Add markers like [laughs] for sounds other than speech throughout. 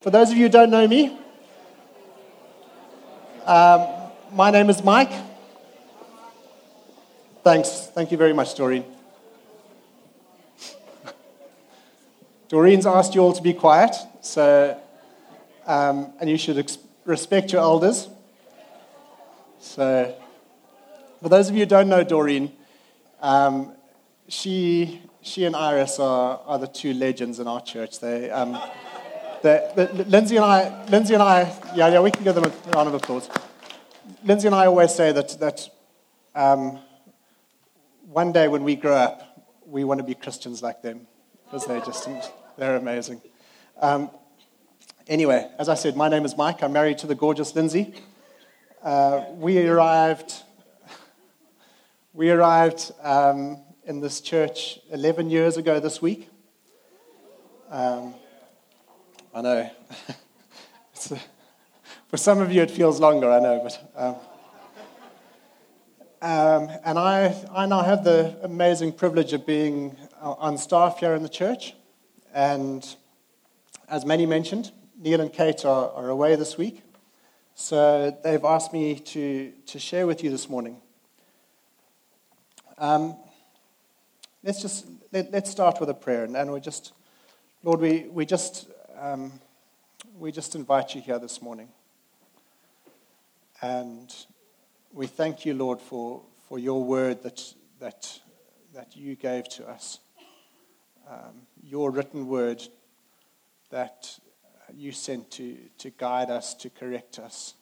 For those of you who don't know me, um, my name is Mike. Thanks. Thank you very much, Doreen. [laughs] Doreen's asked you all to be quiet, so, um, and you should ex- respect your elders. So, for those of you who don't know Doreen, um, she, she and Iris are, are the two legends in our church. They, the, the, Lindsay and I, Lindsay and I, yeah, yeah, we can give them a round of applause. Lindsay and I always say that, that um, one day when we grow up, we want to be Christians like them because they just, they're amazing. Um, anyway, as I said, my name is Mike. I'm married to the gorgeous Lindsay. Uh, we arrived, we arrived um, in this church 11 years ago this week. Um, I know. [laughs] a, for some of you, it feels longer, I know, but. Um, um, and I, I now have the amazing privilege of being uh, on staff here in the church. And as many mentioned, Neil and Kate are, are away this week. So they've asked me to, to share with you this morning. Um, let's just let, us start with a prayer. And, and we just, Lord, we, we just um, we just invite you here this morning. And we thank you, Lord, for, for your word that, that, that you gave to us. Um, your written word that you sent to, to guide us, to correct us,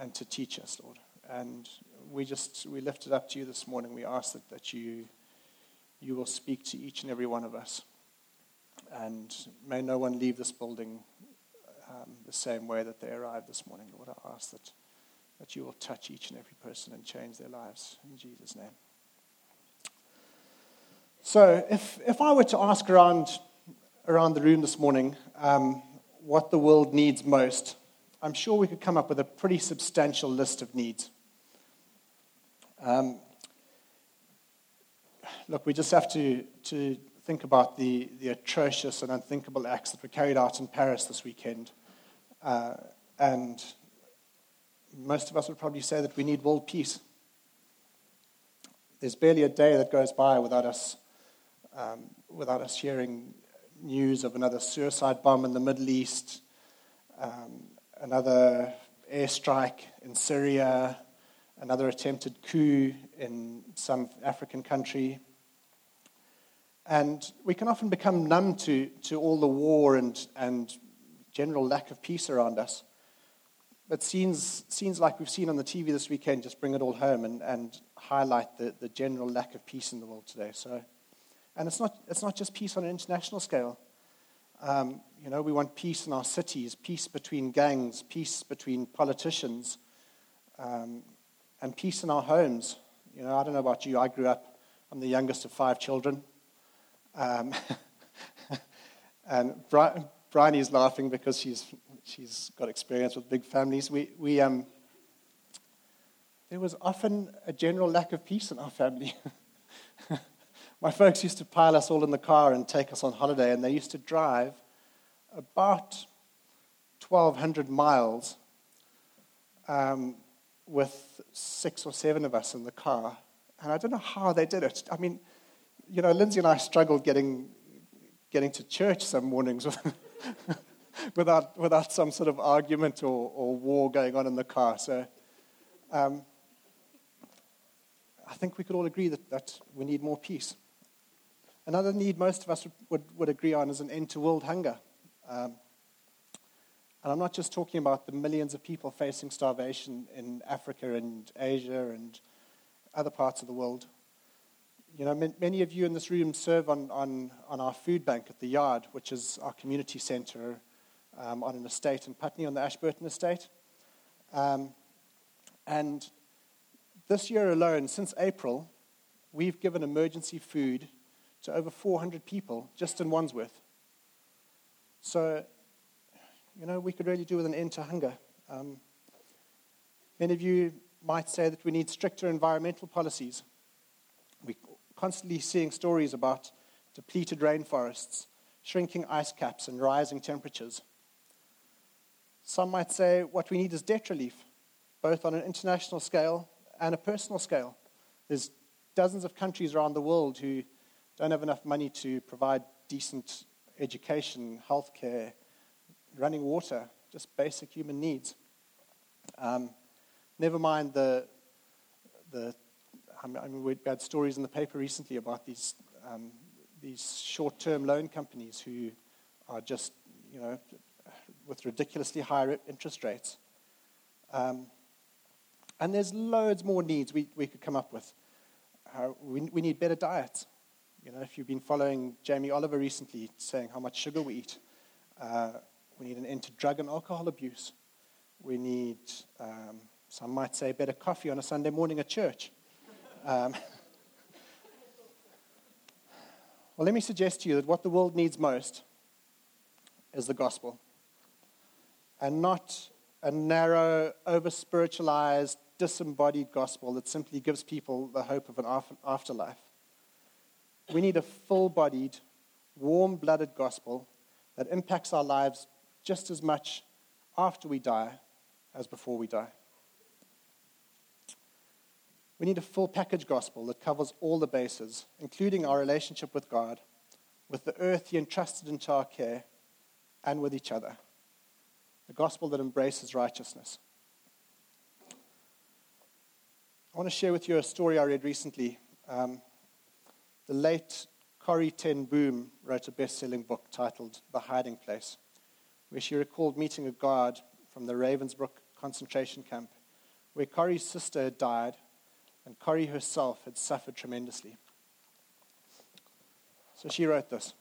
and to teach us, Lord. And we just we lift it up to you this morning. We ask that, that you, you will speak to each and every one of us. And may no one leave this building um, the same way that they arrived this morning. Lord, I ask that, that you will touch each and every person and change their lives. In Jesus' name. So, if, if I were to ask around, around the room this morning um, what the world needs most, I'm sure we could come up with a pretty substantial list of needs. Um, look, we just have to, to think about the, the atrocious and unthinkable acts that were carried out in Paris this weekend. Uh, and most of us would probably say that we need world peace. There's barely a day that goes by without us, um, without us hearing news of another suicide bomb in the Middle East, um, another airstrike in Syria, another attempted coup in some African country. And we can often become numb to, to all the war and, and general lack of peace around us. But scenes, scenes like we've seen on the TV this weekend just bring it all home and, and highlight the, the general lack of peace in the world today. So, and it's not, it's not just peace on an international scale. Um, you know, we want peace in our cities, peace between gangs, peace between politicians, um, and peace in our homes. You know, I don't know about you. I grew up, I'm the youngest of five children. Um, [laughs] and Bri- Bryony's laughing because she's, she's got experience with big families. We, we, um, there was often a general lack of peace in our family. [laughs] My folks used to pile us all in the car and take us on holiday, and they used to drive about 1,200 miles um, with six or seven of us in the car. And I don't know how they did it. I mean, you know, Lindsay and I struggled getting, getting to church some mornings [laughs] without, without some sort of argument or, or war going on in the car. So um, I think we could all agree that, that we need more peace. Another need most of us would, would, agree on is an end to world hunger. Um, and I'm not just talking about the millions of people facing starvation in Africa and Asia and other parts of the world. You know, many of you in this room serve on, on, on our food bank at the Yard, which is our community center um, on an estate in Putney on the Ashburton estate. Um, and this year alone, since April, we've given emergency food to over 400 people just in Wandsworth. So, you know, we could really do with an end to hunger. Um, many of you might say that we need stricter environmental policies. We constantly seeing stories about depleted rainforests, shrinking ice caps, and rising temperatures. Some might say what we need is debt relief, both on an international scale and a personal scale. There's dozens of countries around the world who don't have enough money to provide decent education, healthcare, running water, just basic human needs. Um, never mind the, the I mean, we had stories in the paper recently about these, um, these short term loan companies who are just, you know, with ridiculously high interest rates. Um, and there's loads more needs we, we could come up with. Uh, we, we need better diets. You know, if you've been following Jamie Oliver recently saying how much sugar we eat, uh, we need an end to drug and alcohol abuse. We need, um, some might say, better coffee on a Sunday morning at church. Um, well, let me suggest to you that what the world needs most is the gospel and not a narrow, over spiritualized, disembodied gospel that simply gives people the hope of an afterlife. We need a full bodied, warm blooded gospel that impacts our lives just as much after we die as before we die. We need a full package gospel that covers all the bases, including our relationship with God, with the earth He entrusted into our care, and with each other a gospel that embraces righteousness. I want to share with you a story I read recently. Um, the late Corrie Ten Boom wrote a best selling book titled The Hiding Place, where she recalled meeting a guard from the Ravensbrück concentration camp, where Corrie's sister had died and Corrie herself had suffered tremendously. So she wrote this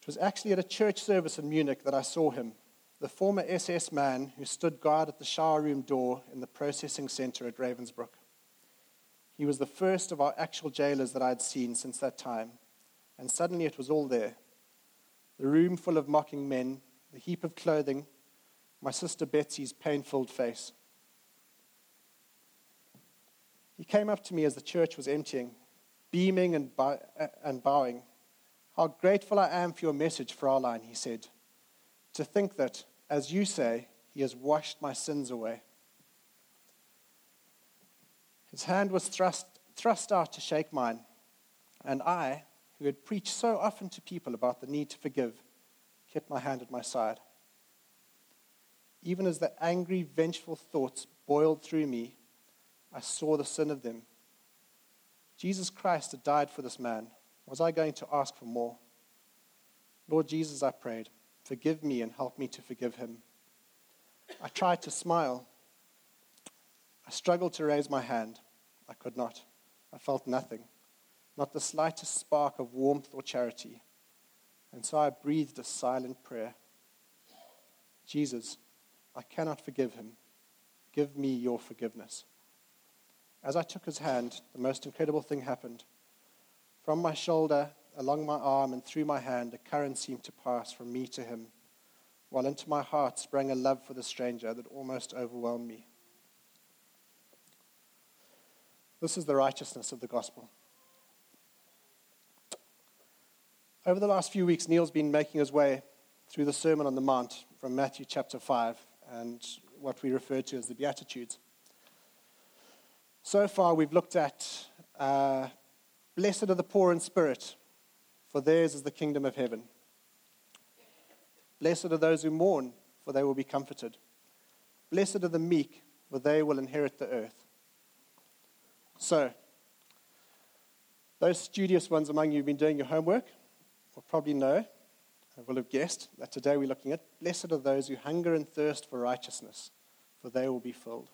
It was actually at a church service in Munich that I saw him, the former SS man who stood guard at the shower room door in the processing center at Ravensbrück. He was the first of our actual jailers that I had seen since that time, and suddenly it was all there the room full of mocking men, the heap of clothing, my sister Betsy's pain filled face. He came up to me as the church was emptying, beaming and, bow- and bowing. How grateful I am for your message, Fraulein, he said. To think that, as you say, he has washed my sins away. His hand was thrust, thrust out to shake mine, and I, who had preached so often to people about the need to forgive, kept my hand at my side. Even as the angry, vengeful thoughts boiled through me, I saw the sin of them. Jesus Christ had died for this man was I going to ask for more? Lord Jesus, I prayed, forgive me and help me to forgive him. I tried to smile. I struggled to raise my hand. I could not. I felt nothing, not the slightest spark of warmth or charity. And so I breathed a silent prayer Jesus, I cannot forgive him. Give me your forgiveness. As I took his hand, the most incredible thing happened. From my shoulder, along my arm, and through my hand, a current seemed to pass from me to him, while into my heart sprang a love for the stranger that almost overwhelmed me. This is the righteousness of the gospel. Over the last few weeks, Neil's been making his way through the Sermon on the Mount from Matthew chapter 5 and what we refer to as the Beatitudes. So far, we've looked at uh, Blessed are the poor in spirit, for theirs is the kingdom of heaven. Blessed are those who mourn, for they will be comforted. Blessed are the meek, for they will inherit the earth. So, those studious ones among you who've been doing your homework will probably know, and will have guessed, that today we're looking at Blessed are those who hunger and thirst for righteousness, for they will be filled.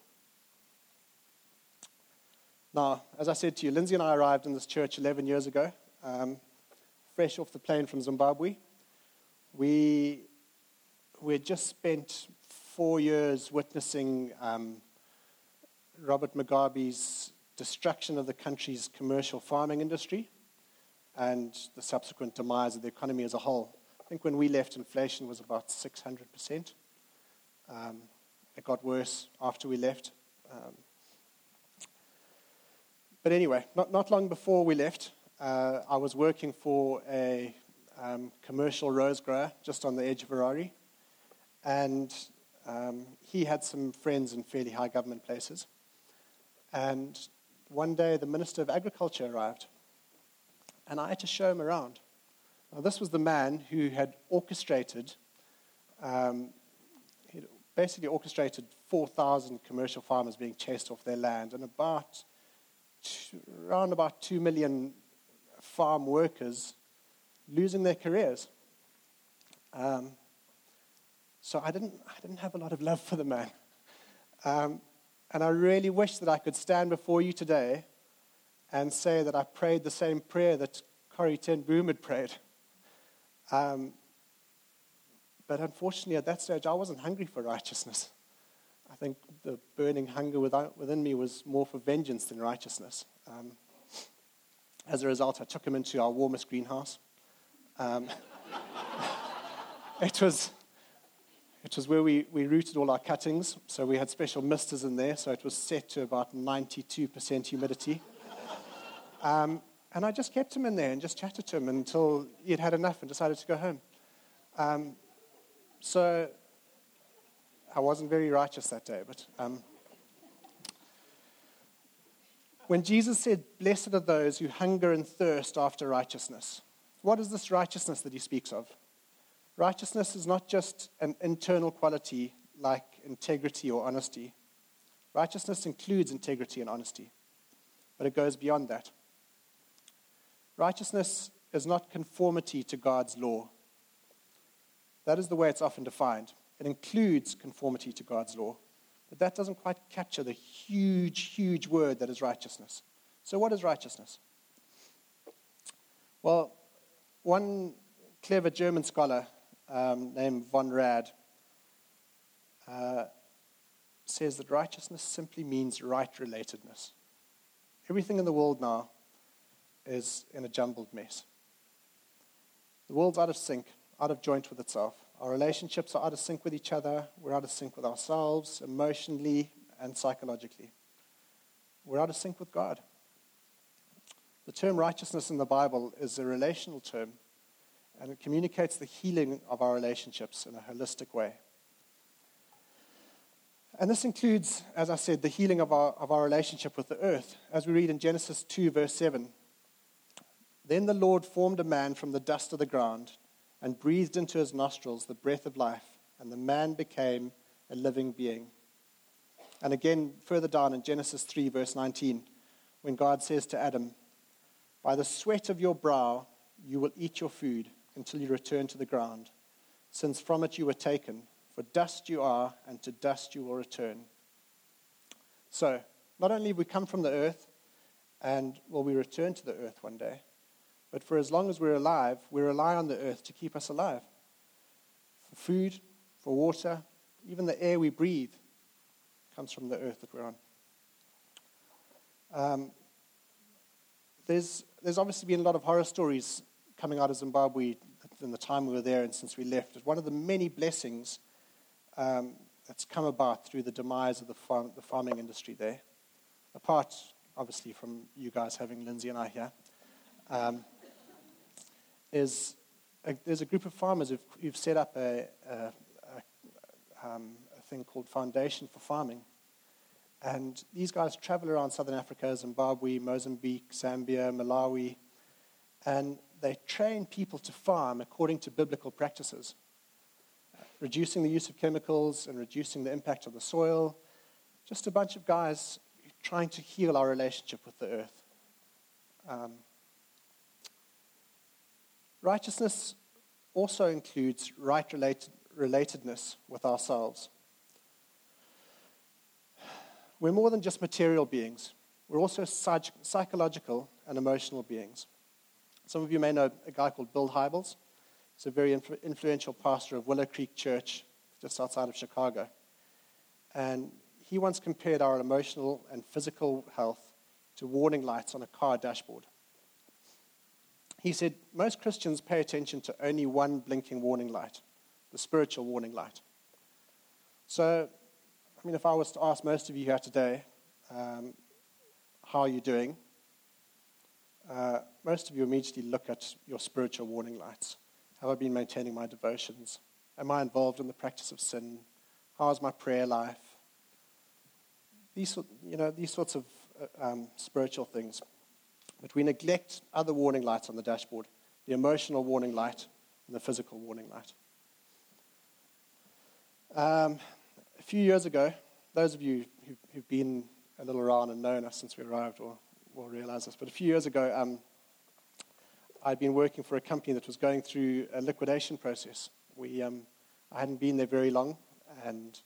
Now, as I said to you, Lindsay and I arrived in this church 11 years ago, um, fresh off the plane from Zimbabwe. We, we had just spent four years witnessing um, Robert Mugabe's destruction of the country's commercial farming industry and the subsequent demise of the economy as a whole. I think when we left, inflation was about 600%. Um, it got worse after we left. Um, but anyway, not, not long before we left, uh, I was working for a um, commercial rose grower just on the edge of Harare. And um, he had some friends in fairly high government places. And one day the Minister of Agriculture arrived. And I had to show him around. Now, this was the man who had orchestrated, um, basically orchestrated 4,000 commercial farmers being chased off their land and about around about 2 million farm workers losing their careers. Um, so I didn't, I didn't have a lot of love for the man. Um, and I really wish that I could stand before you today and say that I prayed the same prayer that Corrie ten Boom had prayed. Um, but unfortunately, at that stage, I wasn't hungry for righteousness. I think the burning hunger within me was more for vengeance than righteousness. Um, as a result, I took him into our warmest greenhouse. Um, [laughs] it, was, it was where we, we rooted all our cuttings, so we had special misters in there, so it was set to about 92% humidity. Um, and I just kept him in there and just chatted to him until he'd had enough and decided to go home. Um, so I wasn't very righteous that day, but. Um, when Jesus said, Blessed are those who hunger and thirst after righteousness, what is this righteousness that he speaks of? Righteousness is not just an internal quality like integrity or honesty. Righteousness includes integrity and honesty, but it goes beyond that. Righteousness is not conformity to God's law. That is the way it's often defined. It includes conformity to God's law, but that doesn't quite capture the huge, huge word that is righteousness. So, what is righteousness? Well, one clever German scholar um, named von Rad uh, says that righteousness simply means right relatedness. Everything in the world now is in a jumbled mess. The world's out of sync, out of joint with itself. Our relationships are out of sync with each other. We're out of sync with ourselves, emotionally and psychologically. We're out of sync with God. The term righteousness in the Bible is a relational term, and it communicates the healing of our relationships in a holistic way. And this includes, as I said, the healing of our, of our relationship with the earth. As we read in Genesis 2, verse 7 Then the Lord formed a man from the dust of the ground and breathed into his nostrils the breath of life, and the man became a living being. And again, further down in Genesis 3, verse 19, when God says to Adam, By the sweat of your brow you will eat your food until you return to the ground, since from it you were taken, for dust you are, and to dust you will return. So, not only we come from the earth, and will we return to the earth one day, but for as long as we're alive, we rely on the earth to keep us alive. For food, for water, even the air we breathe comes from the earth that we're on. Um, there's, there's obviously been a lot of horror stories coming out of Zimbabwe in the time we were there and since we left. It's one of the many blessings um, that's come about through the demise of the, farm, the farming industry there. Apart, obviously, from you guys having Lindsay and I here. Um, is a, there's a group of farmers who've, who've set up a, a, um, a, thing called Foundation for Farming. And these guys travel around southern Africa, Zimbabwe, Mozambique, Zambia, Malawi, and they train people to farm according to biblical practices, reducing the use of chemicals and reducing the impact of the soil. Just a bunch of guys trying to heal our relationship with the earth. Um, Righteousness also includes right related, relatedness with ourselves. We're more than just material beings, we're also psych- psychological and emotional beings. Some of you may know a guy called Bill Hybels. He's a very influ- influential pastor of Willow Creek Church just outside of Chicago. And he once compared our emotional and physical health to warning lights on a car dashboard. He said, Most Christians pay attention to only one blinking warning light, the spiritual warning light. So, I mean, if I was to ask most of you here today, um, how are you doing? Uh, most of you immediately look at your spiritual warning lights. Have I been maintaining my devotions? Am I involved in the practice of sin? How's my prayer life? These, you know, these sorts of uh, um, spiritual things. But we neglect other warning lights on the dashboard the emotional warning light and the physical warning light. Um, a few years ago, those of you who've, who've, been a little around and known us since we arrived will, will realize this, but a few years ago, um, I'd been working for a company that was going through a liquidation process. We, um, I hadn't been there very long, and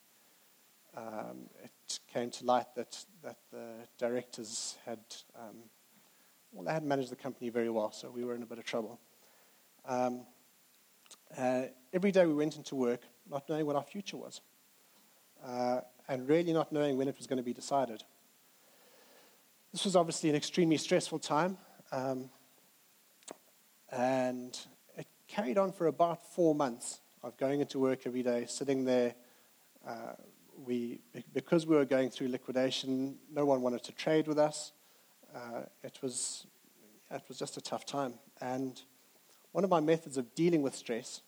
um, it came to light that, that the directors had, um, well, they hadn't managed the company very well, so we were in a bit of trouble. Um, uh, every day we went into work not knowing what our future was, uh, and really not knowing when it was going to be decided. This was obviously an extremely stressful time. Um, and it carried on for about four months of going into work every day, sitting there. Uh, we, because we were going through liquidation, no one wanted to trade with us. Uh, it, was, it was just a tough time. And one of my methods of dealing with stress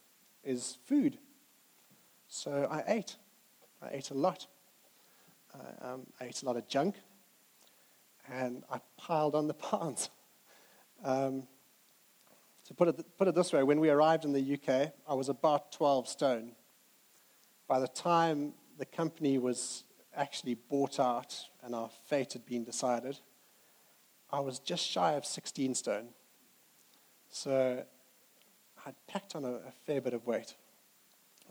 is food. So I ate. I ate a lot. um, I ate a lot of junk. And I piled on the [laughs] pounds. Um, to put it, put it this way, when we arrived in the UK, I was about 12 stone. By the time the company was actually bought out and our fate had been decided, I was just shy of 16 stone. So I'd packed on a, a fair bit of weight.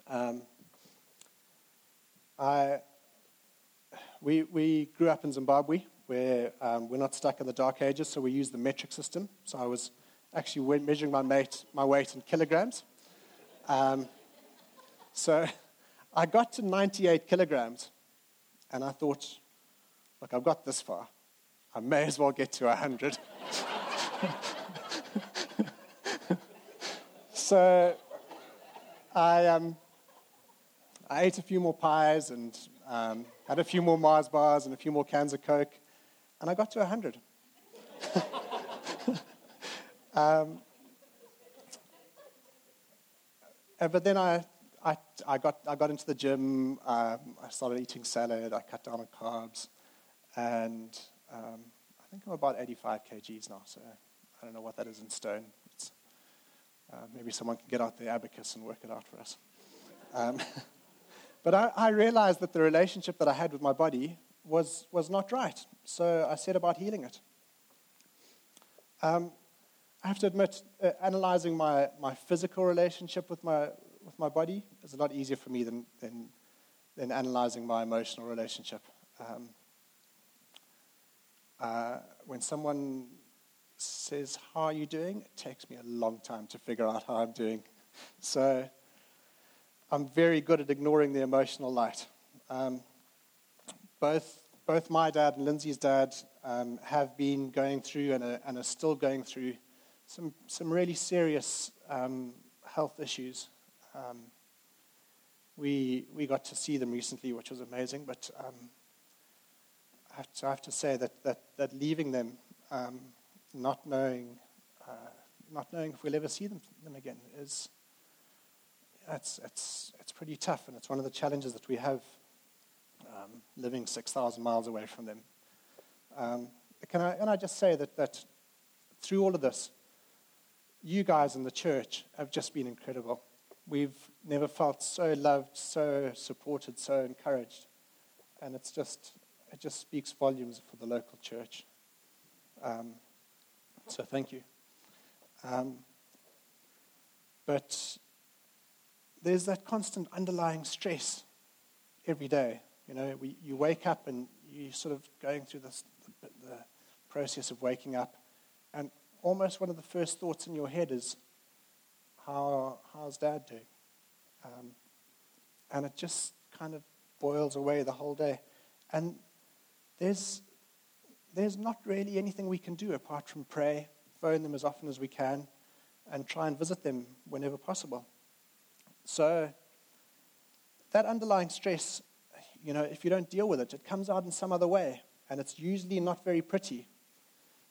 Um, I, we, we grew up in Zimbabwe where um, we're not stuck in the dark ages, so we use the metric system. So I was actually measuring my, mate, my weight in kilograms. Um, so [laughs] I got to 98 kilograms, and I thought, look, I've got this far. I may as well get to 100. so I, um, I ate a few more pies and um, had a few more Mars bars and a few more cans of Coke, and I got to 100. [laughs] Um, uh, but then I, I, I, got, I got into the gym. Um, I started eating salad. I cut down on carbs. And um, I think I'm about 85 kgs now. So I don't know what that is in stone. Uh, maybe someone can get out the abacus and work it out for us. Um, [laughs] but I, I, realized that the relationship that I had with my body was, was not right. So I set about healing it. Um, I have to admit, uh, analyzing my, my physical relationship with my, with my body is a lot easier for me than, than, than analyzing my emotional relationship. Um, uh, when someone says, How are you doing? it takes me a long time to figure out how I'm doing. [laughs] So I'm very good at ignoring the emotional light. Um, both, both my dad and Lindsay's dad um, have been going through and are, and are still going through some, some really serious um, health issues. Um, we, we got to see them recently, which was amazing, but um, I, have to, I, have to, say that, that, that leaving them, um, not knowing, uh, not knowing if we'll ever see them, them again, is it's, it's, it's pretty tough, and it's one of the challenges that we have um, living 6,000 miles away from them. Um, can, I, can I just say that, that through all of this, you guys in the church have just been incredible. We've never felt so loved, so supported, so encouraged. And it's just, it just speaks volumes for the local church. Um, so thank you. Um, but there's that constant underlying stress every day. You know, we, you wake up and you're sort of going through this, the, the process of waking up, and almost one of the first thoughts in your head is, How, how's dad doing? Um, and it just kind of boils away the whole day. And there's, there's not really anything we can do apart from pray, phone them as often as we can, and try and visit them whenever possible. So, that underlying stress, you know, if you don't deal with it, it comes out in some other way, and it's usually not very pretty.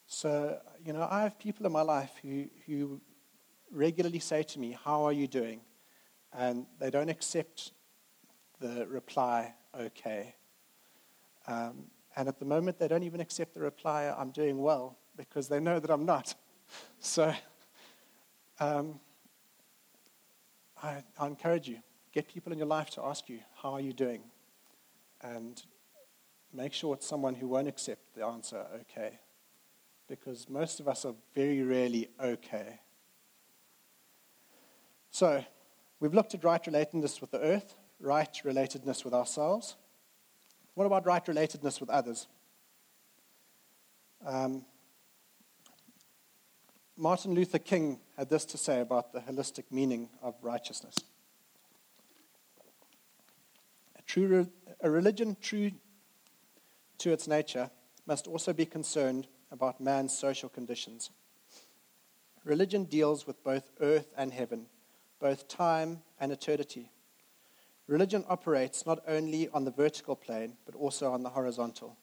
So, you know, I have people in my life who, who regularly say to me, How are you doing? and they don't accept the reply, okay. Um, and at the moment, they don't even accept the reply, I'm doing well, because they know that I'm not. [laughs] So um, I, I encourage you get people in your life to ask you, How are you doing? And make sure it's someone who won't accept the answer, okay. Because most of us are very rarely okay. So, we've looked at right relatedness with the earth, right relatedness with ourselves. What about right relatedness with others? Um, Martin Luther King had this to say about the holistic meaning of righteousness. A, true, a religion true to its nature must also be concerned about man's social conditions. Religion deals with both earth and heaven both time and eternity. Religion operates not only on the vertical plane, but also on the horizontal.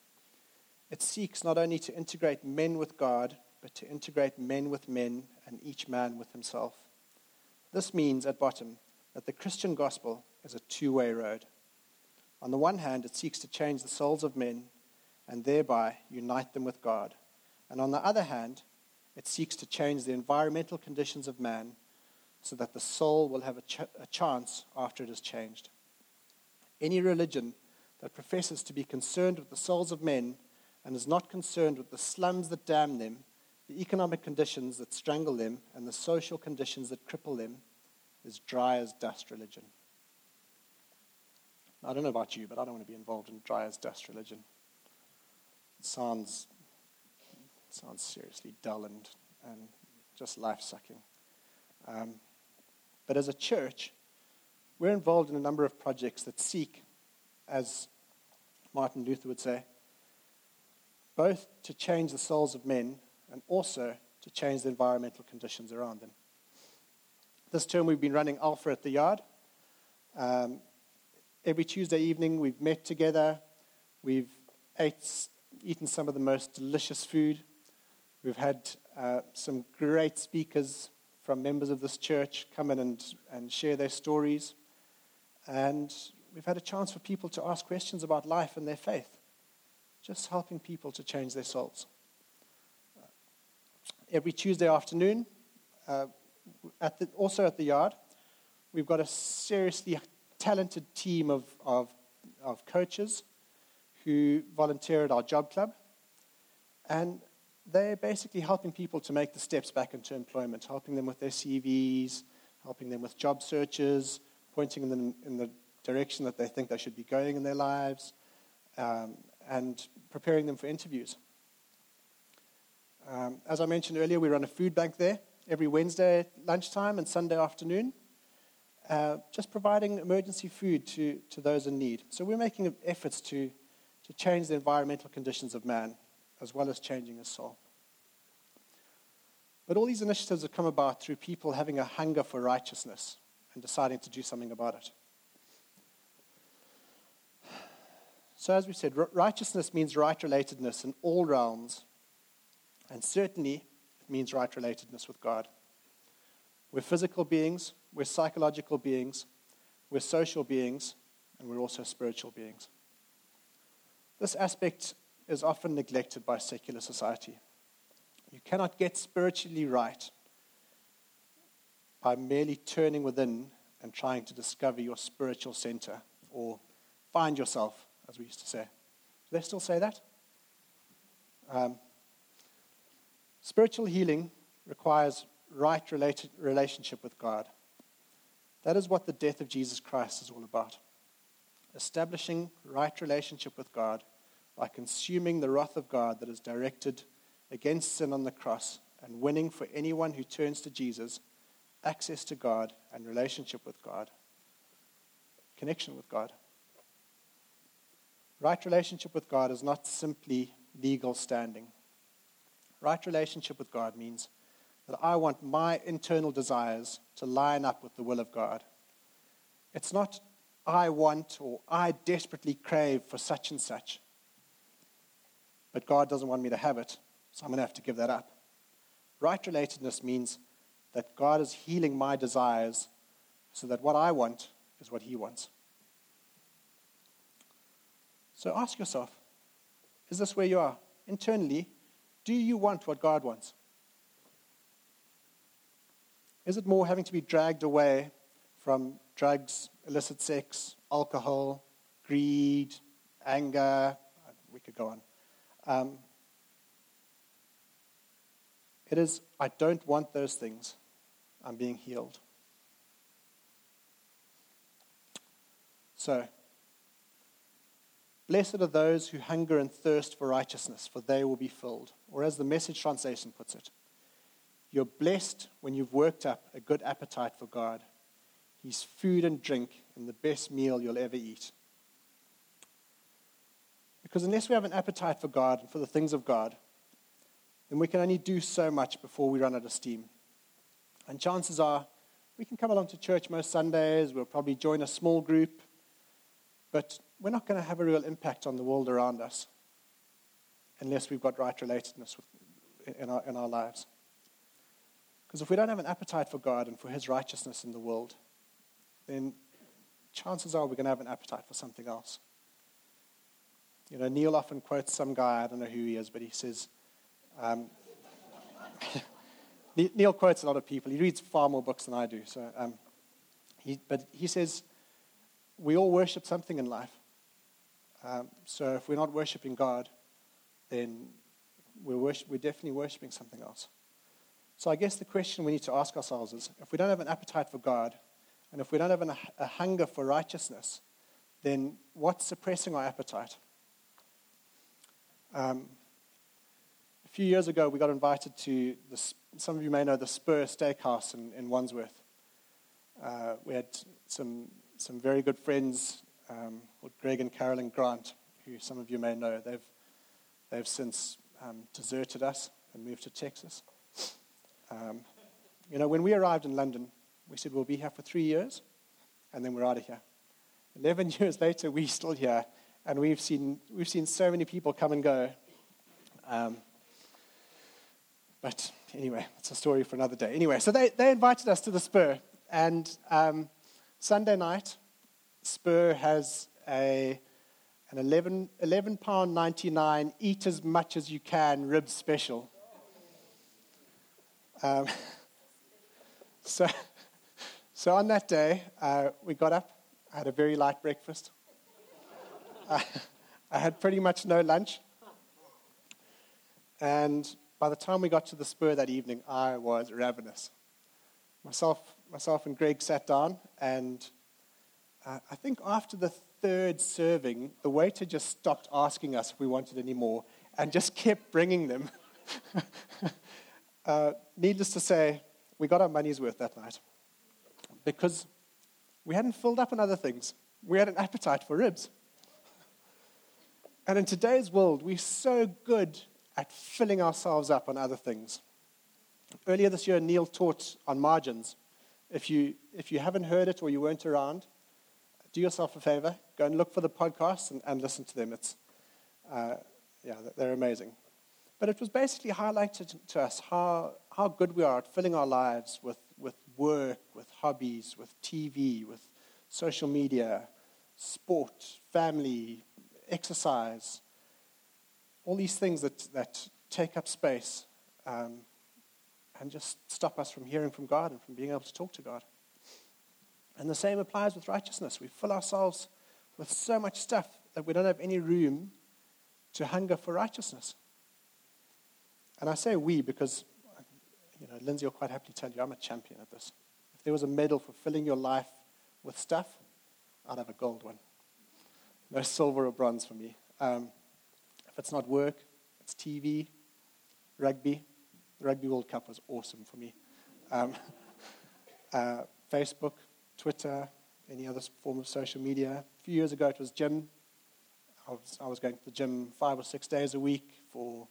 It seeks not only to integrate men with God, but to integrate men with men and each man with himself. This means, at bottom, that the Christian gospel is a two way road. On the one hand, it seeks to change the souls of men and thereby unite them with God. And on the other hand, it seeks to change the environmental conditions of man so that the soul will have a, ch- a chance after it is changed. Any religion that professes to be concerned with the souls of men and is not concerned with the slums that damn them, the economic conditions that strangle them, and the social conditions that cripple them is dry as dust religion. I don't know about you, but I don't want to be involved in dry as dust religion. It sounds, it sounds seriously dull and, and just life sucking. Um, but as a church, we're involved in a number of projects that seek, as Martin Luther would say, both to change the souls of men and also to change the environmental conditions around them. This term we've been running Alpha at the Yard. Um, every Tuesday evening we've met together. We've ate, eaten some of the most delicious food. We've had uh, some great speakers from members of this church come in and, and share their stories. And we've had a chance for people to ask questions about life and their faith, just helping people to change their souls. Every Tuesday afternoon, uh, at the, also at the yard, we've got a seriously talented team of, of, of coaches who volunteer at our job club. And they're basically helping people to make the steps back into employment, helping them with their CVs, helping them with job searches, pointing them in the direction that they think they should be going in their lives, um, and preparing them for interviews. Um, as I mentioned earlier, we run a food bank there every Wednesday lunchtime and Sunday afternoon, uh, just providing emergency food to, to those in need. So we're making efforts to, to change the environmental conditions of man as well as changing his soul. But all these initiatives have come about through people having a hunger for righteousness and deciding to do something about it. So, as we said, righteousness means right relatedness in all realms, and certainly it means right relatedness with God. We're physical beings, we're psychological beings, we're social beings, and we're also spiritual beings. This aspect is often neglected by secular society. You cannot get spiritually right by merely turning within and trying to discover your spiritual center or find yourself, as we used to say. Do they still say that? Um, spiritual healing requires right relationship with God. That is what the death of Jesus Christ is all about. Establishing right relationship with God by consuming the wrath of God that is directed against sin on the cross and winning for anyone who turns to Jesus access to God and relationship with God, connection with God. Right relationship with God is not simply legal standing. Right relationship with God means that I want my internal desires to line up with the will of God. It's not I want or I desperately crave for such and such but God doesn't want me to have it, so I'm going to have to give that up. Right relatedness means that God is healing my desires so that what I want is what He wants. So ask yourself is this where you are? Internally, do you want what God wants? Is it more having to be dragged away from drugs, illicit sex, alcohol, greed, anger? We could go on. Um, it is, I don't want those things. I'm being healed. So, blessed are those who hunger and thirst for righteousness, for they will be filled. Or, as the message translation puts it, you're blessed when you've worked up a good appetite for God. He's food and drink and the best meal you'll ever eat. Because unless we have an appetite for God and for the things of God, then we can only do so much before we run out of steam. And chances are we can come along to church most Sundays, we'll probably join a small group, but we're not going to have a real impact on the world around us unless we've got right relatedness with, in, our, in our lives. Because if we don't have an appetite for God and for His righteousness in the world, then chances are we're going to have an appetite for something else. You know, Neil often quotes some guy, I don't know who he is, but he says, um, [laughs] Neil quotes a lot of people. He reads far more books than I do. So, um, he, but he says, we all worship something in life. Um, so if we're not worshiping God, then we're, worship, we're definitely worshiping something else. So I guess the question we need to ask ourselves is if we don't have an appetite for God, and if we don't have an, a hunger for righteousness, then what's suppressing our appetite? Um, a few years ago, we got invited to, the, some of you may know, the Spur Steakhouse in, in Wandsworth. Uh, we had some, some very good friends um, Greg and Carolyn Grant, who some of you may know. They've, they've since um, deserted us and moved to Texas. Um, you know, when we arrived in London, we said we'll be here for three years, and then we're out of here. Eleven [laughs] years later, we're still here, and we've seen, we've seen so many people come and go. Um, but anyway, it's a story for another day. Anyway, so they, they invited us to the Spur, and um, Sunday night, Spur has a an 11, 11 pound 99 eat as much as you can rib special um, [laughs] so, so on that day, uh, we got up. I had a very light breakfast. I, [laughs] I had pretty much no lunch. And by the time we got to the spur that evening, I was ravenous. Myself, myself and Greg sat down, and uh, I think after the third serving, the waiter just stopped asking us if we wanted any more and just kept bringing them. [laughs] Uh, needless to say, we got our money's worth that night because we hadn't filled up on other things. We had an appetite for ribs. And in today's world, we're so good at filling ourselves up on other things. Earlier this year, Neil taught on margins. If you, if you haven't heard it or you weren't around, do yourself a favor. Go and look for the podcasts and, and listen to them. It's, uh, yeah, they're amazing. But it was basically highlighted to us how, how good we are at filling our lives with, with work, with hobbies, with TV, with social media, sport, family, exercise, all these things that, that take up space um, and just stop us from hearing from God and from being able to talk to God. And the same applies with righteousness. We fill ourselves with so much stuff that we don't have any room to hunger for righteousness. And I say we because, you know, Lindsay will quite happily tell you I'm a champion at this. If there was a medal for filling your life with stuff, I'd have a gold one. No silver or bronze for me. Um, it's not work, it's TV, rugby. The Rugby World Cup was awesome for me. Um, [laughs] uh, Facebook, Twitter, any other form of social media. A few years ago, it was gym. I was, I was going to the gym five or six days a week for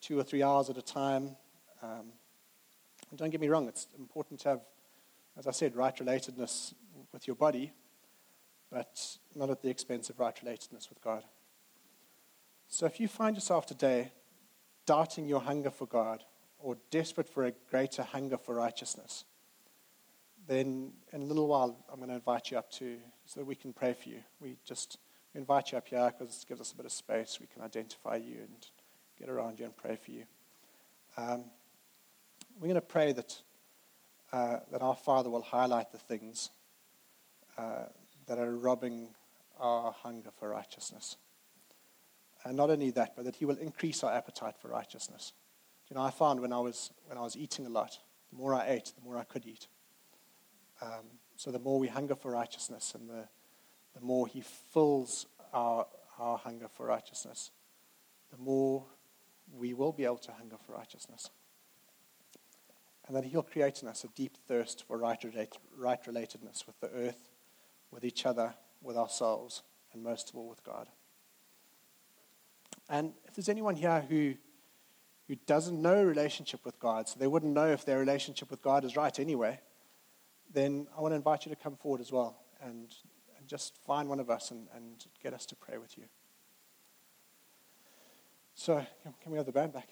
two or three hours at a time. Um, don't get me wrong, it's important to have, as I said, right relatedness with your body, but not at the expense of right relatedness with God. So if you find yourself today doubting your hunger for God or desperate for a greater hunger for righteousness, then in a little while, I'm going to invite you up to so that we can pray for you. We just invite you up here because it gives us a bit of space. We can identify you and get around you and pray for you. Um, we're going to pray that, uh, that our Father will highlight the things uh, that are robbing our hunger for righteousness. And not only that, but that He will increase our appetite for righteousness. You know, I found when I was, when I was eating a lot, the more I ate, the more I could eat. Um, so the more we hunger for righteousness and the, the more He fills our, our hunger for righteousness, the more we will be able to hunger for righteousness. And that He'll create in us a deep thirst for right, right relatedness with the earth, with each other, with ourselves, and most of all with God. And if there's anyone here who, who doesn't know relationship with God, so they wouldn't know if their relationship with God is right anyway, then I want to invite you to come forward as well and, and just find one of us and, and get us to pray with you. So, can we have the band back?